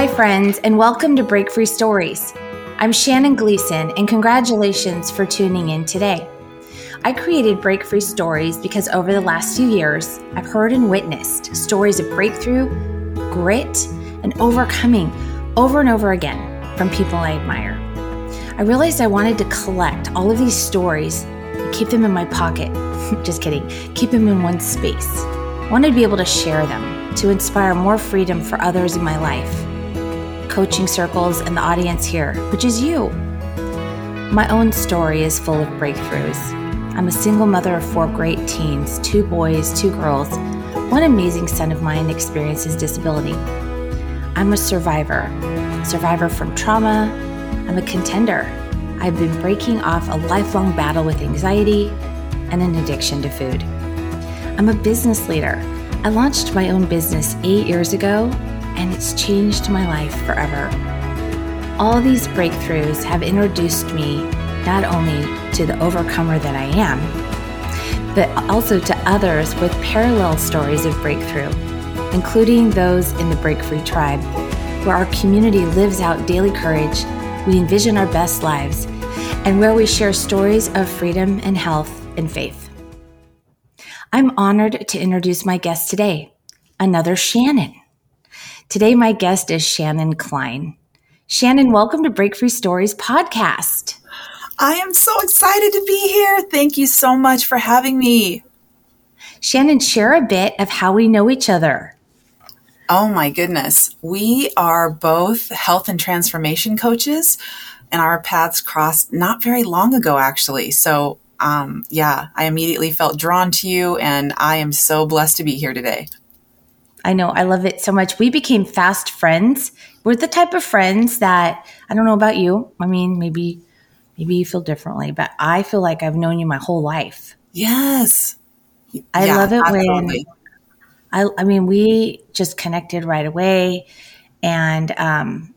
Hi, friends, and welcome to Break Free Stories. I'm Shannon Gleason, and congratulations for tuning in today. I created Break Free Stories because over the last few years, I've heard and witnessed stories of breakthrough, grit, and overcoming over and over again from people I admire. I realized I wanted to collect all of these stories and keep them in my pocket. Just kidding, keep them in one space. I wanted to be able to share them to inspire more freedom for others in my life coaching circles, and the audience here, which is you. My own story is full of breakthroughs. I'm a single mother of four great teens two boys, two girls. One amazing son of mine experiences disability. I'm a survivor, survivor from trauma. I'm a contender. I've been breaking off a lifelong battle with anxiety and an addiction to food. I'm a business leader. I launched my own business eight years ago and it's changed my life forever. All these breakthroughs have introduced me not only to the overcomer that I am, but also to others with parallel stories of breakthrough, including those in the Break Free Tribe, where our community lives out daily courage, we envision our best lives, and where we share stories of freedom and health and faith. I'm honored to introduce my guest today, another Shannon. Today, my guest is Shannon Klein. Shannon, welcome to Break Free Stories podcast. I am so excited to be here. Thank you so much for having me. Shannon, share a bit of how we know each other. Oh my goodness. We are both health and transformation coaches, and our paths crossed not very long ago, actually. So, um, yeah, I immediately felt drawn to you, and I am so blessed to be here today. I know. I love it so much. We became fast friends. We're the type of friends that I don't know about you. I mean, maybe maybe you feel differently, but I feel like I've known you my whole life. Yes. I yeah, love it absolutely. when I I mean, we just connected right away and um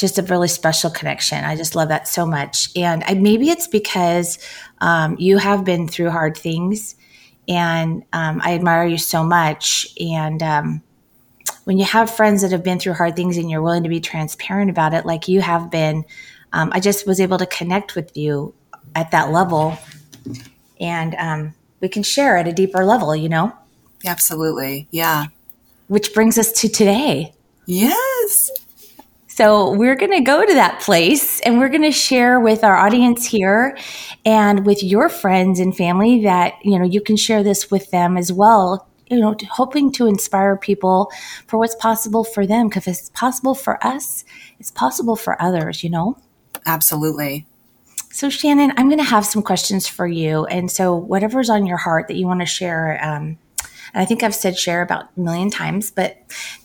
just a really special connection. I just love that so much. And I, maybe it's because um, you have been through hard things and um, I admire you so much. And um, when you have friends that have been through hard things and you're willing to be transparent about it, like you have been, um, I just was able to connect with you at that level, and um, we can share at a deeper level. You know, absolutely, yeah. Which brings us to today. Yes. So we're going to go to that place and we're going to share with our audience here and with your friends and family that, you know, you can share this with them as well you know, hoping to inspire people for what's possible for them. Because if it's possible for us, it's possible for others, you know? Absolutely. So, Shannon, I'm going to have some questions for you. And so, whatever's on your heart that you want to share, um, and I think I've said share about a million times, but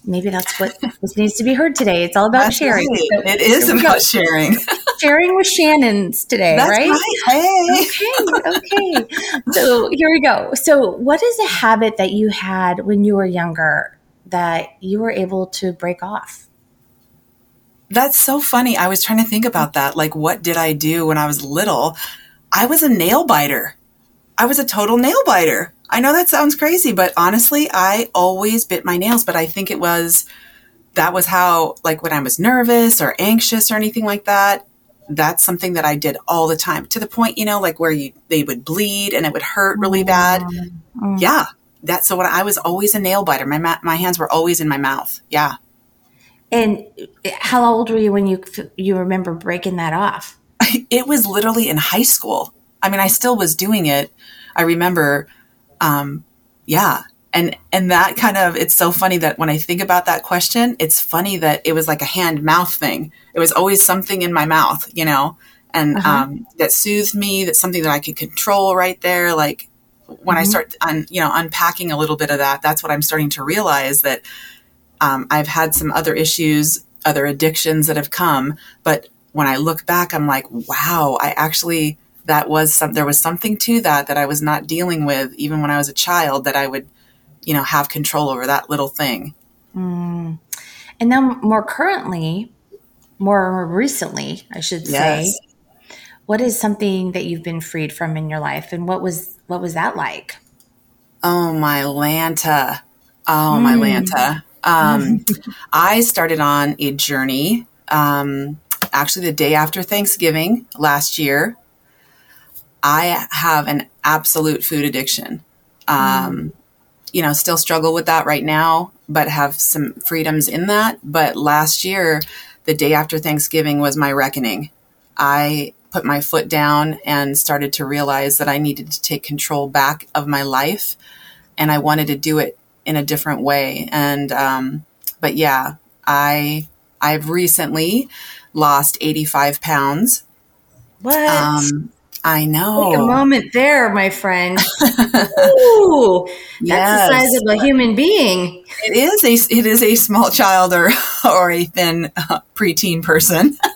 maybe that's what this needs to be heard today. It's all about that's sharing. Right. So it is about sharing. sharing with Shannon's today, that's right? right. Hey. Okay. Okay. so here we go. So, what is a habit that you had when you were younger that you were able to break off? That's so funny. I was trying to think about that. Like, what did I do when I was little? I was a nail biter. I was a total nail biter. I know that sounds crazy, but honestly, I always bit my nails, but I think it was that was how like when I was nervous or anxious or anything like that, that's something that I did all the time to the point, you know, like where you they would bleed and it would hurt really bad. Mm. Yeah. That's so when I was always a nail biter. My ma- my hands were always in my mouth. Yeah. And how old were you when you you remember breaking that off? It was literally in high school. I mean, I still was doing it. I remember um, yeah. And, and that kind of, it's so funny that when I think about that question, it's funny that it was like a hand mouth thing. It was always something in my mouth, you know, and, uh-huh. um, that soothed me. That's something that I could control right there. Like when mm-hmm. I start, un, you know, unpacking a little bit of that, that's what I'm starting to realize that, um, I've had some other issues, other addictions that have come, but when I look back, I'm like, wow, I actually that was some there was something to that that I was not dealing with even when I was a child that I would you know have control over that little thing. Mm. And then more currently, more recently, I should yes. say, what is something that you've been freed from in your life and what was what was that like? Oh my Lanta. Oh mm. my Lanta. Um, I started on a journey um, actually the day after Thanksgiving last year. I have an absolute food addiction. Um, You know, still struggle with that right now, but have some freedoms in that. But last year, the day after Thanksgiving was my reckoning. I put my foot down and started to realize that I needed to take control back of my life and I wanted to do it in a different way. And, um, but yeah, I, I've recently lost 85 pounds. What? Um, I know. Take a moment there, my friend. Ooh, that's Yes. the size of a human being. It is a it is a small child or or a thin uh, preteen person.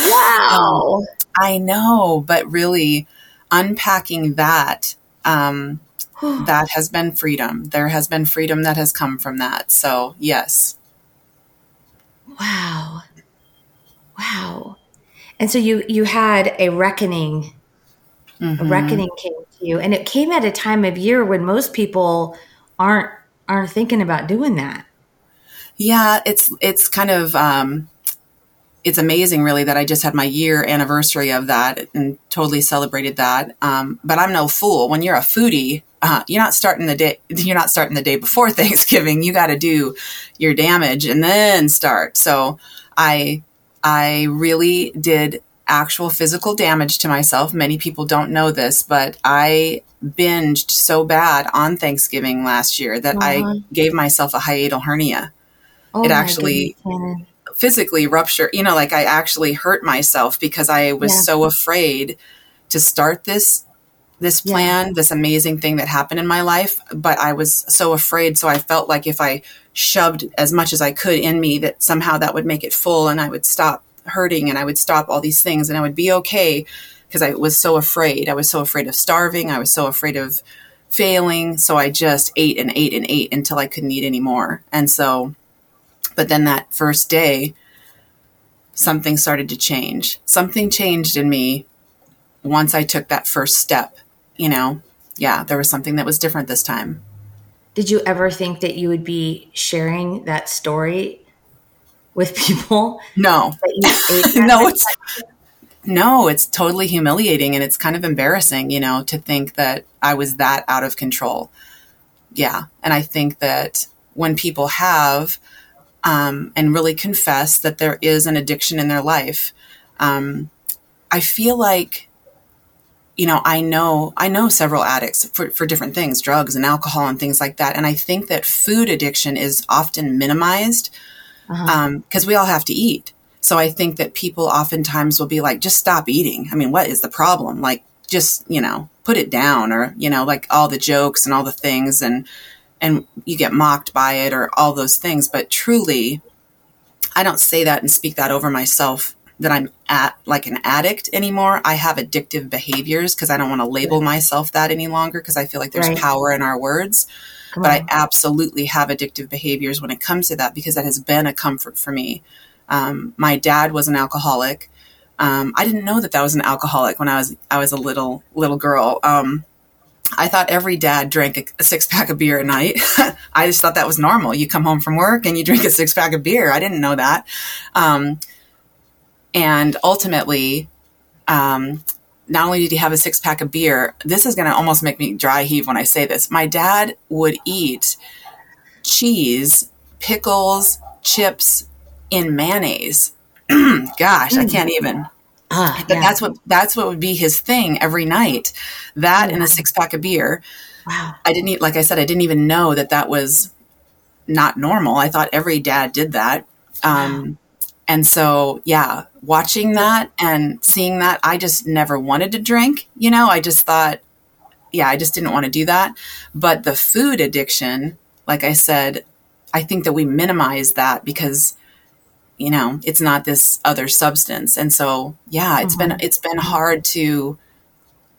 Wow. I know, but really unpacking that um, that has been freedom. There has been freedom that has come from that. So yes, wow. Wow. And so you you had a reckoning. A Mhm. reckoning came to you, and it came at a time of year when most people aren't aren't thinking about doing that. yeah, it's it's kind of um, it's amazing, really, that I just had my year anniversary of that and totally celebrated that. Um, but I'm no fool. When you're a foodie, uh, you're not starting the day. You're not starting the day before Thanksgiving. You got to do your damage and then start. So I I really did actual physical damage to myself. Many people don't know this, but I binged so bad on Thanksgiving last year that I Uh-huh. gave myself a hiatal hernia Oh It actually- goodness, physically rupture you know like i actually hurt myself because i was Yeah. so afraid to start this this Yeah. plan this amazing thing that happened in my life but i was so afraid so i felt like if i shoved as much as i could in me that somehow that would make it full and i would stop hurting and i would stop all these things and i would be okay because i was so afraid i was so afraid of starving i was so afraid of failing so i just ate and ate and ate until i couldn't eat anymore and so but then that first day, something started to change. Something changed in me once I took that first step. You know, yeah, there was something that was different this time. Did you ever think that you would be sharing that story with people? No, That you ate that no, it's no, it's totally humiliating and it's kind of embarrassing, you know, to think that I was that out of control. Yeah, and I think that when people have um, and really confess that there is an addiction in their life, um, I feel like, you know, I know I know several addicts for, for different things, drugs and alcohol and things like that, and I think that food addiction is often minimized Uh-huh. because we all have to eat. So I think that people oftentimes will be like, just stop eating. I mean, what is the problem? Like, just, you know, put it down or, you know, like all the jokes and all the things and, and you get mocked by it or all those things. But truly, I don't say that and speak that over myself that I'm at like an addict anymore. I have addictive behaviors because I don't want to label myself that any longer because I feel like there's Right. power in our words Come but I absolutely have addictive behaviors when it comes to that because that has been a comfort for me. Um, my dad was an alcoholic. Um, I didn't know that that was an alcoholic when I was I was a little little girl. Um, I thought every dad drank a, a six pack of beer a night. I just thought that was normal. You come home from work and you drink a six pack of beer. I didn't know that. Um, and ultimately, um, not only did he have a six pack of beer, this is going to almost make me dry heave when I say this. My dad would eat cheese, pickles, chips in mayonnaise. Gosh, I can't even. Ah, But yeah. that's what that's what would be his thing every night. That and a six pack of beer. wow. I didn't eat, like I said, I didn't even know that that was not normal. I thought every dad did that. Um, and so, yeah, watching that and seeing that, I just never wanted to drink. You know, I just thought, yeah, I just didn't want to do that. But the food addiction, like I said, I think that we minimize that because you know it's not this other substance. And so yeah it's been it's been hard to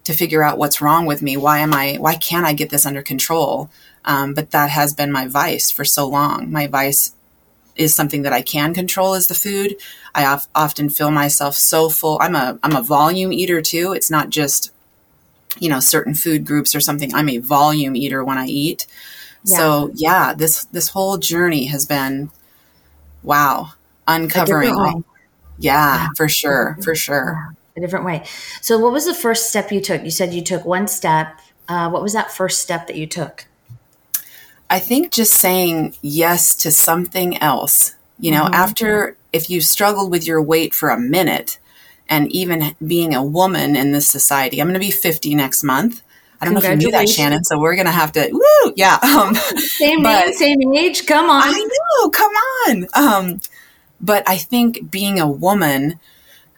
to figure out what's wrong with me. Why am i why can't i get this under control? Um, but that has been my vice for so long. My vice is something that i can control is the food i of, often feel myself so full i'm a i'm a volume eater too it's not just you know certain food groups or something i'm a volume eater when i eat Yeah. So yeah, this this whole journey has been wow, uncovering. All, yeah, yeah, for sure, for sure. A different way. So, what was the first step you took? You said you took one step. Uh, what was that first step that you took? I think just saying yes to something else. You know, mm-hmm. after if you struggled with your weight for a minute, and even being a woman in this society, I'm going to be 50 next month. I don't know if you knew that, Shannon. So we're gonna have to, woo, yeah. Um, same name, same age. Come on. I know. Come on. Um, but I think being a woman,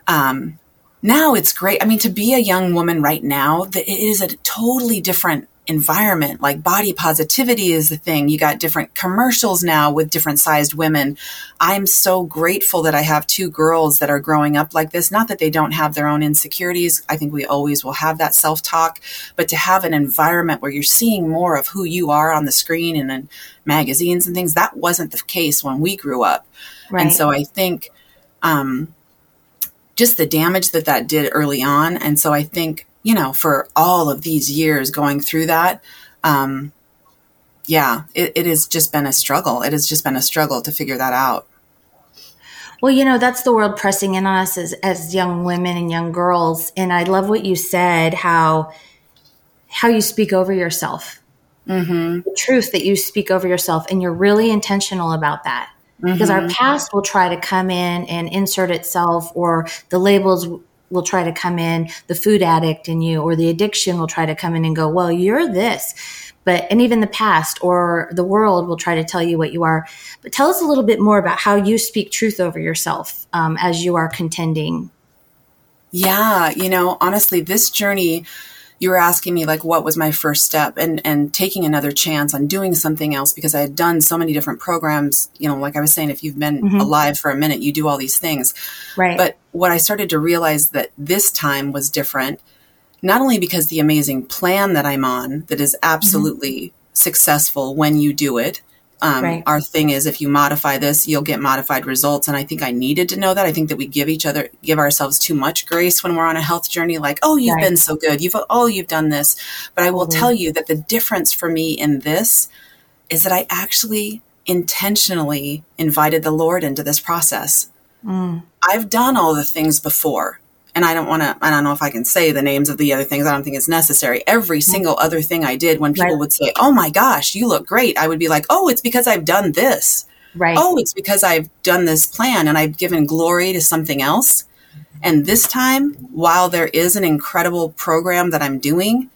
um, now it's great. I mean, to be a young woman right now, it is a totally different environment. Like body positivity is the thing. You got different commercials now with different sized women. I'm so grateful that I have two girls that are growing up like this. Not that they don't have their own insecurities. I think we always will have that self talk, but to have an environment where you're seeing more of who you are on the screen and in magazines and things, that wasn't the case when we grew up. Right. And so I think, um, just the damage that that did early on. And so I think you know, for all of these years going through that, um, yeah, it, it has just been a struggle. It has just been a struggle to figure that out. Well, you know, that's the world pressing in on us as, as young women and young girls. And I love what you said, how, how you speak over yourself, mm-hmm. the truth that you speak over yourself. And you're really intentional about that mm-hmm. because our past will try to come in and insert itself or the labels will try to come in, the food addict in you or the addiction will try to come in and go, well, you're this. But, and even the past or the world will try to tell you what you are. But tell us a little bit more about how you speak truth over yourself um, as you are contending. Yeah, you know, honestly, this journey you were asking me like what was my first step and and taking another chance on doing something else because I had done so many different programs. You know, like I was saying, if you've been mm-hmm. alive for a minute, you do all these things. Right. But what I started to realize that this time was different, not only because the amazing plan that I'm on that is absolutely mm-hmm. successful when you do it, um, right. Our thing is, if you modify this, you'll get modified results. And I think I needed to know that. I think that we give each other, give ourselves too much grace when we're on a health journey. Like, oh, you've right. been so good. You've, oh, you've done this. But I will mm-hmm. tell you that the difference for me in this is that I actually intentionally invited the Lord into this process. Mm. I've done all the things before and I don't want to, I don't know if I can say the names of the other things. I don't think it's necessary. Every mm-hmm. single other thing I did, when people right. would say, Oh my gosh, you look great, I would be like, Oh, it's because I've done this. Right. Oh, it's because I've done this plan and I've given glory to something else. And this time, while there is an incredible program that I'm doing,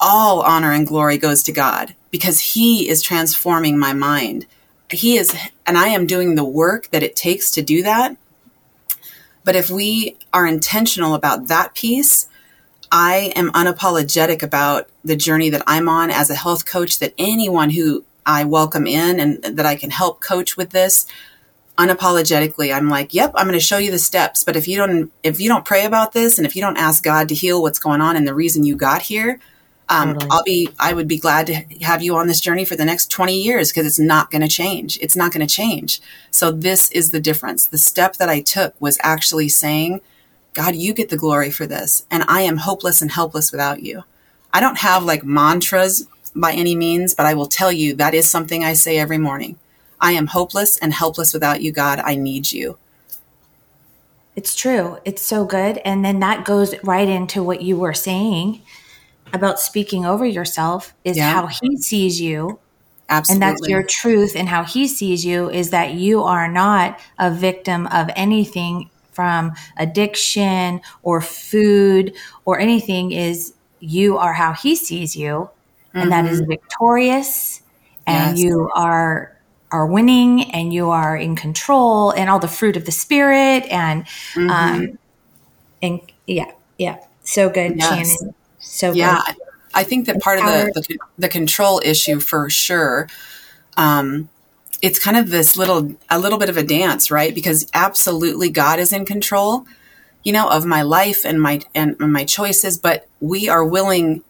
all honor and glory goes to God because He is transforming my mind. He is, and I am doing the work that it takes to do that. But if we are intentional about that piece, I am unapologetic about the journey that I'm on as a health coach, that anyone who I welcome in and that I can help coach with this, unapologetically, I'm like, yep, I'm going to show you the steps. But if you don't, if you don't pray about this and if you don't ask God to heal what's going on and the reason you got here, um, totally. I'll be, I would be glad to have you on this journey for the next 20 years because it's not going to change. It's not going to change. So this is the difference. The step that I took was actually saying, God, you get the glory for this. And I am hopeless and helpless without you. I don't have like mantras by any means, but I will tell you that is something I say every morning. I am hopeless and helpless without you, God. I need you. It's true. It's so good. And then that goes right into what you were saying about speaking over yourself is yeah. how he sees you. Absolutely. And that's your truth and how he sees you is that you are not a victim of anything from addiction or food or anything is you are how he sees you mm-hmm. and that is mm-hmm. victorious and yes. you are are winning and you are in control and all the fruit of the spirit and mm-hmm. um and yeah yeah so good yes. shannon so yeah, good. I think that part of the, the, the control issue for sure. Um, it's kind of this little a little bit of a dance, right? Because absolutely God is in control, you know, of my life and my and my choices, but we are willing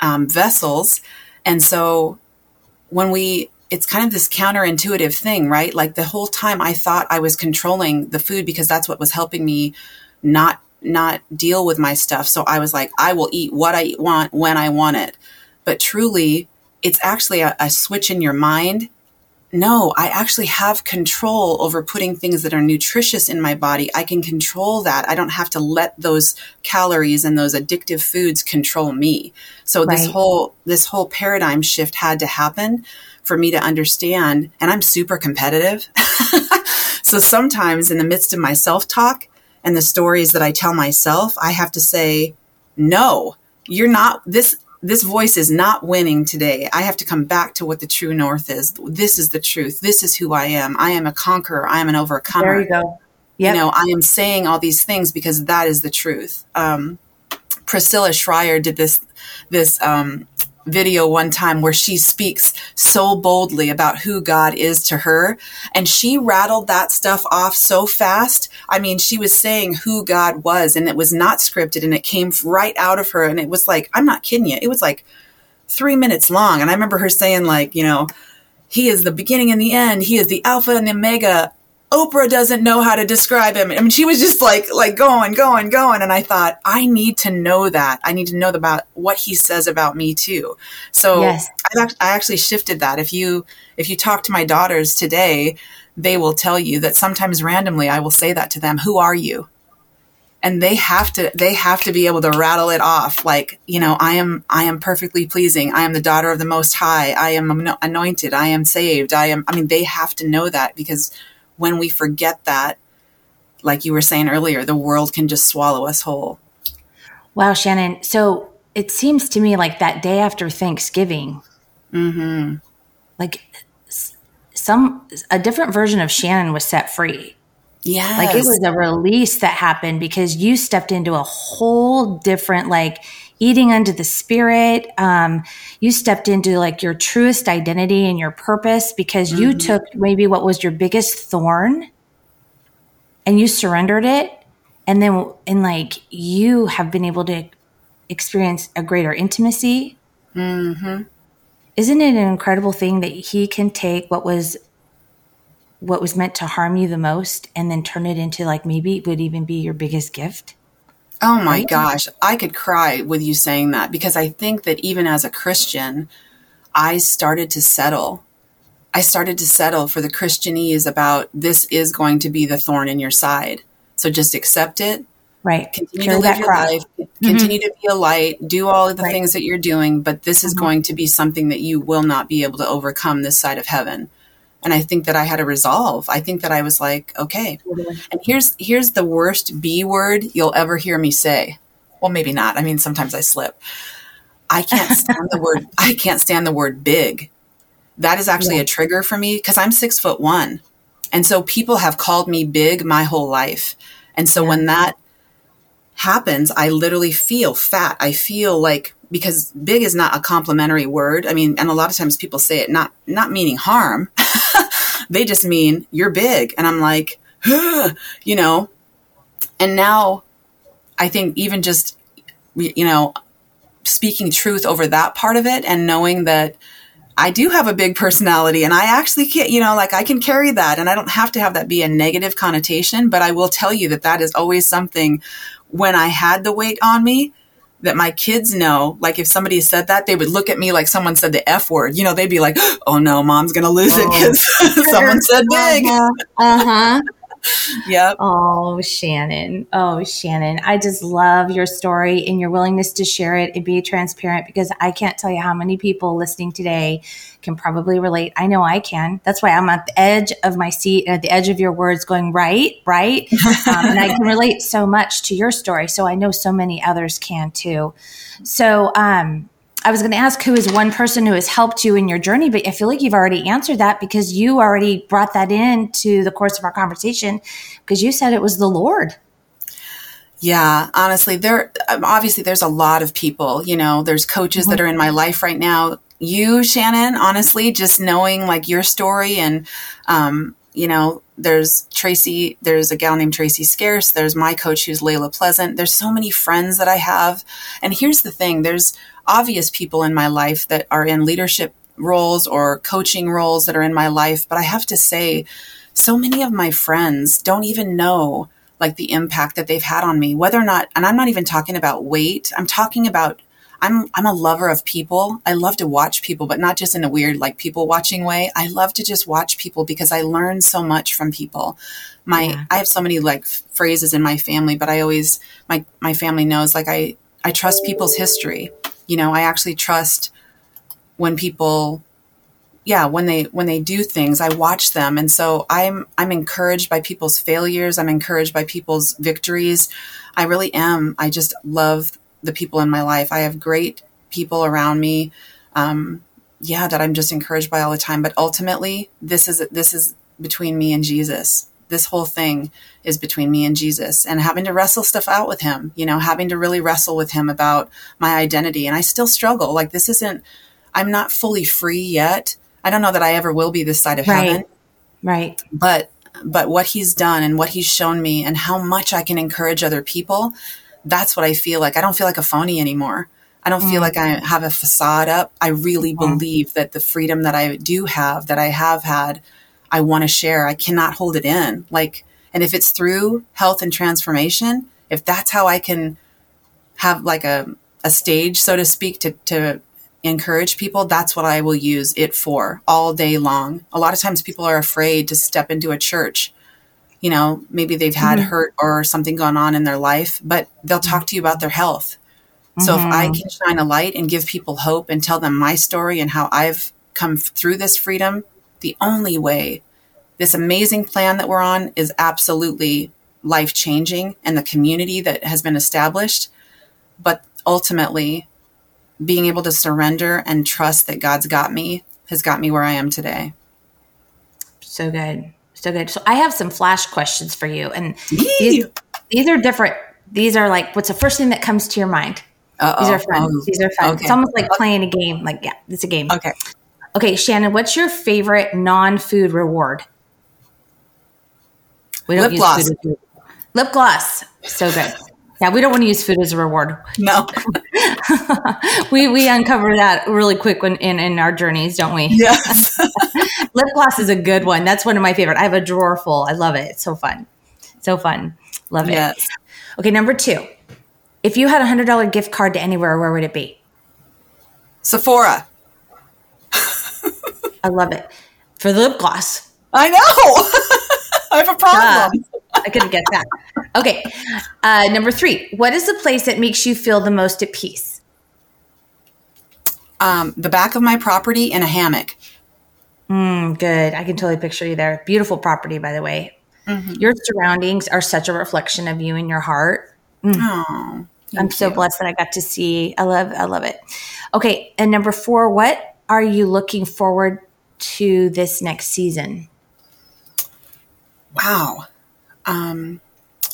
um, vessels, and so when we it's kind of this counterintuitive thing, right? Like the whole time I thought I was controlling the food because that's what was helping me not not deal with my stuff. So I was like, I will eat what I want when I want it. But truly, it's actually a, a switch in your mind no, I actually have control over putting things that are nutritious in my body. I can control that. I don't have to let those calories and those addictive foods control me. So right. this whole this whole paradigm shift had to happen for me to understand and I'm super competitive. so sometimes in the midst of my self-talk and the stories that I tell myself, I have to say, "No, you're not this this voice is not winning today. I have to come back to what the true north is. This is the truth. This is who I am. I am a conqueror. I am an overcomer. There you go. Yep. You know, I am saying all these things because that is the truth. Um, Priscilla Shirer did this this um, video one time where she speaks so boldly about who God is to her. And she rattled that stuff off so fast. I mean, she was saying who God was and it was not scripted and it came right out of her. And it was like, I'm not kidding you. It was like three minutes long. And I remember her saying like, you know, he is the beginning and the end. He is the alpha and the omega. Oprah doesn't know how to describe him. I mean, she was just like, like going, going, going. And I thought, I need to know that. I need to know about what he says about me too. So yes. I, I actually shifted that. If you, if you talk to my daughters today, they will tell you that sometimes randomly I will say that to them. Who are you? And they have to, they have to be able to rattle it off. Like, you know, I am, I am perfectly pleasing. I am the daughter of the most high. I am anointed. I am saved. I am, I mean, they have to know that because when we forget that, like you were saying earlier, the world can just swallow us whole. Wow, Shannon. So it seems to me like that day after Thanksgiving, mm-hmm. like some a different version of Shannon was set free. Yeah, like it was a release that happened because you stepped into a whole different like eating under the spirit. Um, you stepped into like your truest identity and your purpose because mm-hmm. you took maybe what was your biggest thorn and you surrendered it. And then, and like you have been able to experience a greater intimacy. Mm-hmm. Isn't it an incredible thing that he can take what was what was meant to harm you the most and then turn it into like maybe it would even be your biggest gift? Oh my right? gosh, I could cry with you saying that because I think that even as a Christian, I started to settle. I started to settle for the Christianese about this is going to be the thorn in your side. So just accept it. Right. Continue Carry to live your life. Mm-hmm. Continue to be a light. Do all of the right. things that you're doing, but this is mm-hmm. going to be something that you will not be able to overcome this side of heaven and I think that I had a resolve. I think that I was like, okay. And here's here's the worst B word you'll ever hear me say. Well, maybe not. I mean, sometimes I slip. I can't stand the word. I can't stand the word big. That is actually yeah. a trigger for me because I'm six foot one, and so people have called me big my whole life. And so yeah. when that happens, I literally feel fat. I feel like because big is not a complimentary word. I mean, and a lot of times people say it not not meaning harm. they just mean you're big. And I'm like, you know. And now I think even just you know, speaking truth over that part of it and knowing that I do have a big personality and I actually can't, you know, like I can carry that and I don't have to have that be a negative connotation, but I will tell you that that is always something when I had the weight on me, that my kids know, like if somebody said that, they would look at me like someone said the F word. You know, they'd be like, oh no, mom's going to lose oh. it because someone said big. Uh huh. Yep. Oh, Shannon. Oh, Shannon. I just love your story and your willingness to share it and be transparent because I can't tell you how many people listening today can probably relate. I know I can. That's why I'm at the edge of my seat, at the edge of your words, going, right, right. Um, and I can relate so much to your story. So I know so many others can too. So, um, I was going to ask who is one person who has helped you in your journey, but I feel like you've already answered that because you already brought that into the course of our conversation because you said it was the Lord. Yeah, honestly, there um, obviously there's a lot of people, you know, there's coaches mm-hmm. that are in my life right now. You, Shannon, honestly, just knowing like your story and um, you know, there's Tracy, there's a gal named Tracy Scarce, there's my coach who's Layla Pleasant. There's so many friends that I have. And here's the thing, there's obvious people in my life that are in leadership roles or coaching roles that are in my life, but I have to say so many of my friends don't even know like the impact that they've had on me, whether or not and I'm not even talking about weight. I'm talking about I'm I'm a lover of people. I love to watch people, but not just in a weird like people watching way. I love to just watch people because I learn so much from people. My yeah. I have so many like phrases in my family, but I always my my family knows like I I trust people's history. You know, I actually trust when people yeah, when they when they do things, I watch them and so I'm I'm encouraged by people's failures, I'm encouraged by people's victories. I really am. I just love the people in my life. I have great people around me. Um, yeah, that I'm just encouraged by all the time. But ultimately, this is this is between me and Jesus. This whole thing is between me and Jesus, and having to wrestle stuff out with Him. You know, having to really wrestle with Him about my identity. And I still struggle. Like this isn't. I'm not fully free yet. I don't know that I ever will be this side of right. heaven. Right. But but what He's done and what He's shown me, and how much I can encourage other people that's what I feel like. I don't feel like a phony anymore. I don't mm. feel like I have a facade up. I really mm. believe that the freedom that I do have, that I have had, I want to share. I cannot hold it in. Like, and if it's through health and transformation, if that's how I can have like a, a stage, so to speak, to, to encourage people, that's what I will use it for all day long. A lot of times people are afraid to step into a church you know, maybe they've had mm-hmm. hurt or something going on in their life, but they'll talk to you about their health. So mm-hmm. if I mm-hmm. can shine a light and give people hope and tell them my story and how I've come through this freedom, the only way this amazing plan that we're on is absolutely life changing and the community that has been established. But ultimately, being able to surrender and trust that God's got me has got me where I am today. So good. So good. So I have some flash questions for you, and these, these are different. These are like, what's the first thing that comes to your mind? Uh-oh. These are fun. These are fun. Okay. It's almost like playing a game. Like, yeah, it's a game. Okay. Okay, Shannon, what's your favorite non-food reward? We don't Lip use gloss. food. Lip gloss. So good. Yeah, we don't want to use food as a reward. No. we we uncover that really quick when in, in our journeys, don't we? Yes. Lip gloss is a good one. That's one of my favorite. I have a drawer full. I love it. It's so fun. So fun. Love it. Yes. Okay, number two. If you had a hundred dollar gift card to anywhere, where would it be? Sephora. I love it. For the lip gloss. I know. I have a problem. Uh, I couldn't get that. Okay. Uh, number three. What is the place that makes you feel the most at peace? Um, the back of my property in a hammock. Mm, good. I can totally picture you there. Beautiful property, by the way. Mm-hmm. Your surroundings are such a reflection of you and your heart. Mm. Oh, I'm so you. blessed that I got to see. I love, I love it. Okay, and number four, what are you looking forward to this next season? Wow, um,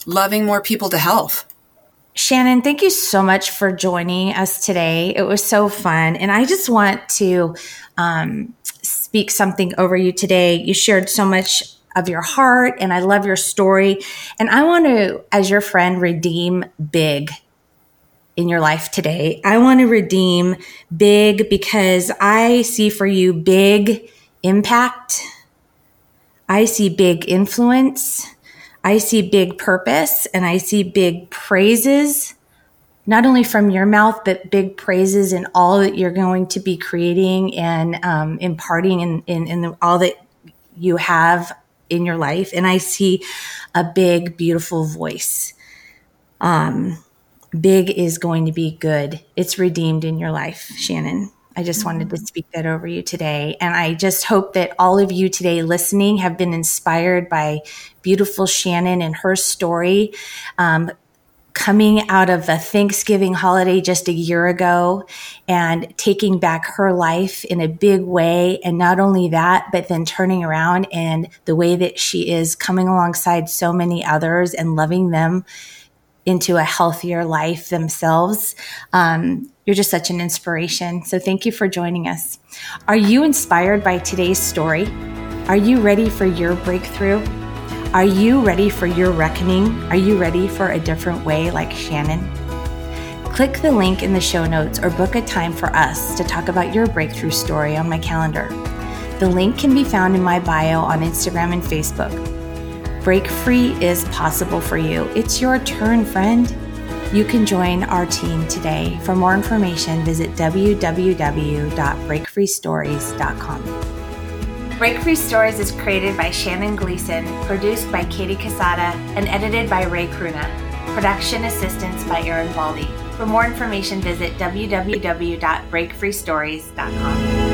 loving more people to health. Shannon, thank you so much for joining us today. It was so fun, and I just want to um, speak something over you today. You shared so much of your heart, and I love your story. And I want to, as your friend, redeem big in your life today. I want to redeem big because I see for you big impact. I see big influence. I see big purpose and I see big praises not only from your mouth, but big praises in all that you're going to be creating and um, imparting in, in, in the, all that you have in your life. And I see a big, beautiful voice. Um, big is going to be good. It's redeemed in your life, Shannon. I just wanted to speak that over you today. And I just hope that all of you today listening have been inspired by beautiful Shannon and her story. Um, coming out of a Thanksgiving holiday just a year ago and taking back her life in a big way. And not only that, but then turning around and the way that she is coming alongside so many others and loving them into a healthier life themselves. Um, you're just such an inspiration. So thank you for joining us. Are you inspired by today's story? Are you ready for your breakthrough? Are you ready for your reckoning? Are you ready for a different way like Shannon? Click the link in the show notes or book a time for us to talk about your breakthrough story on my calendar. The link can be found in my bio on Instagram and Facebook. Break free is possible for you. It's your turn, friend. You can join our team today. For more information, visit www.breakfreestories.com. Break Free Stories is created by Shannon Gleason, produced by Katie Casada, and edited by Ray Cruna. Production assistance by Aaron Baldy. For more information, visit www.breakfreestories.com.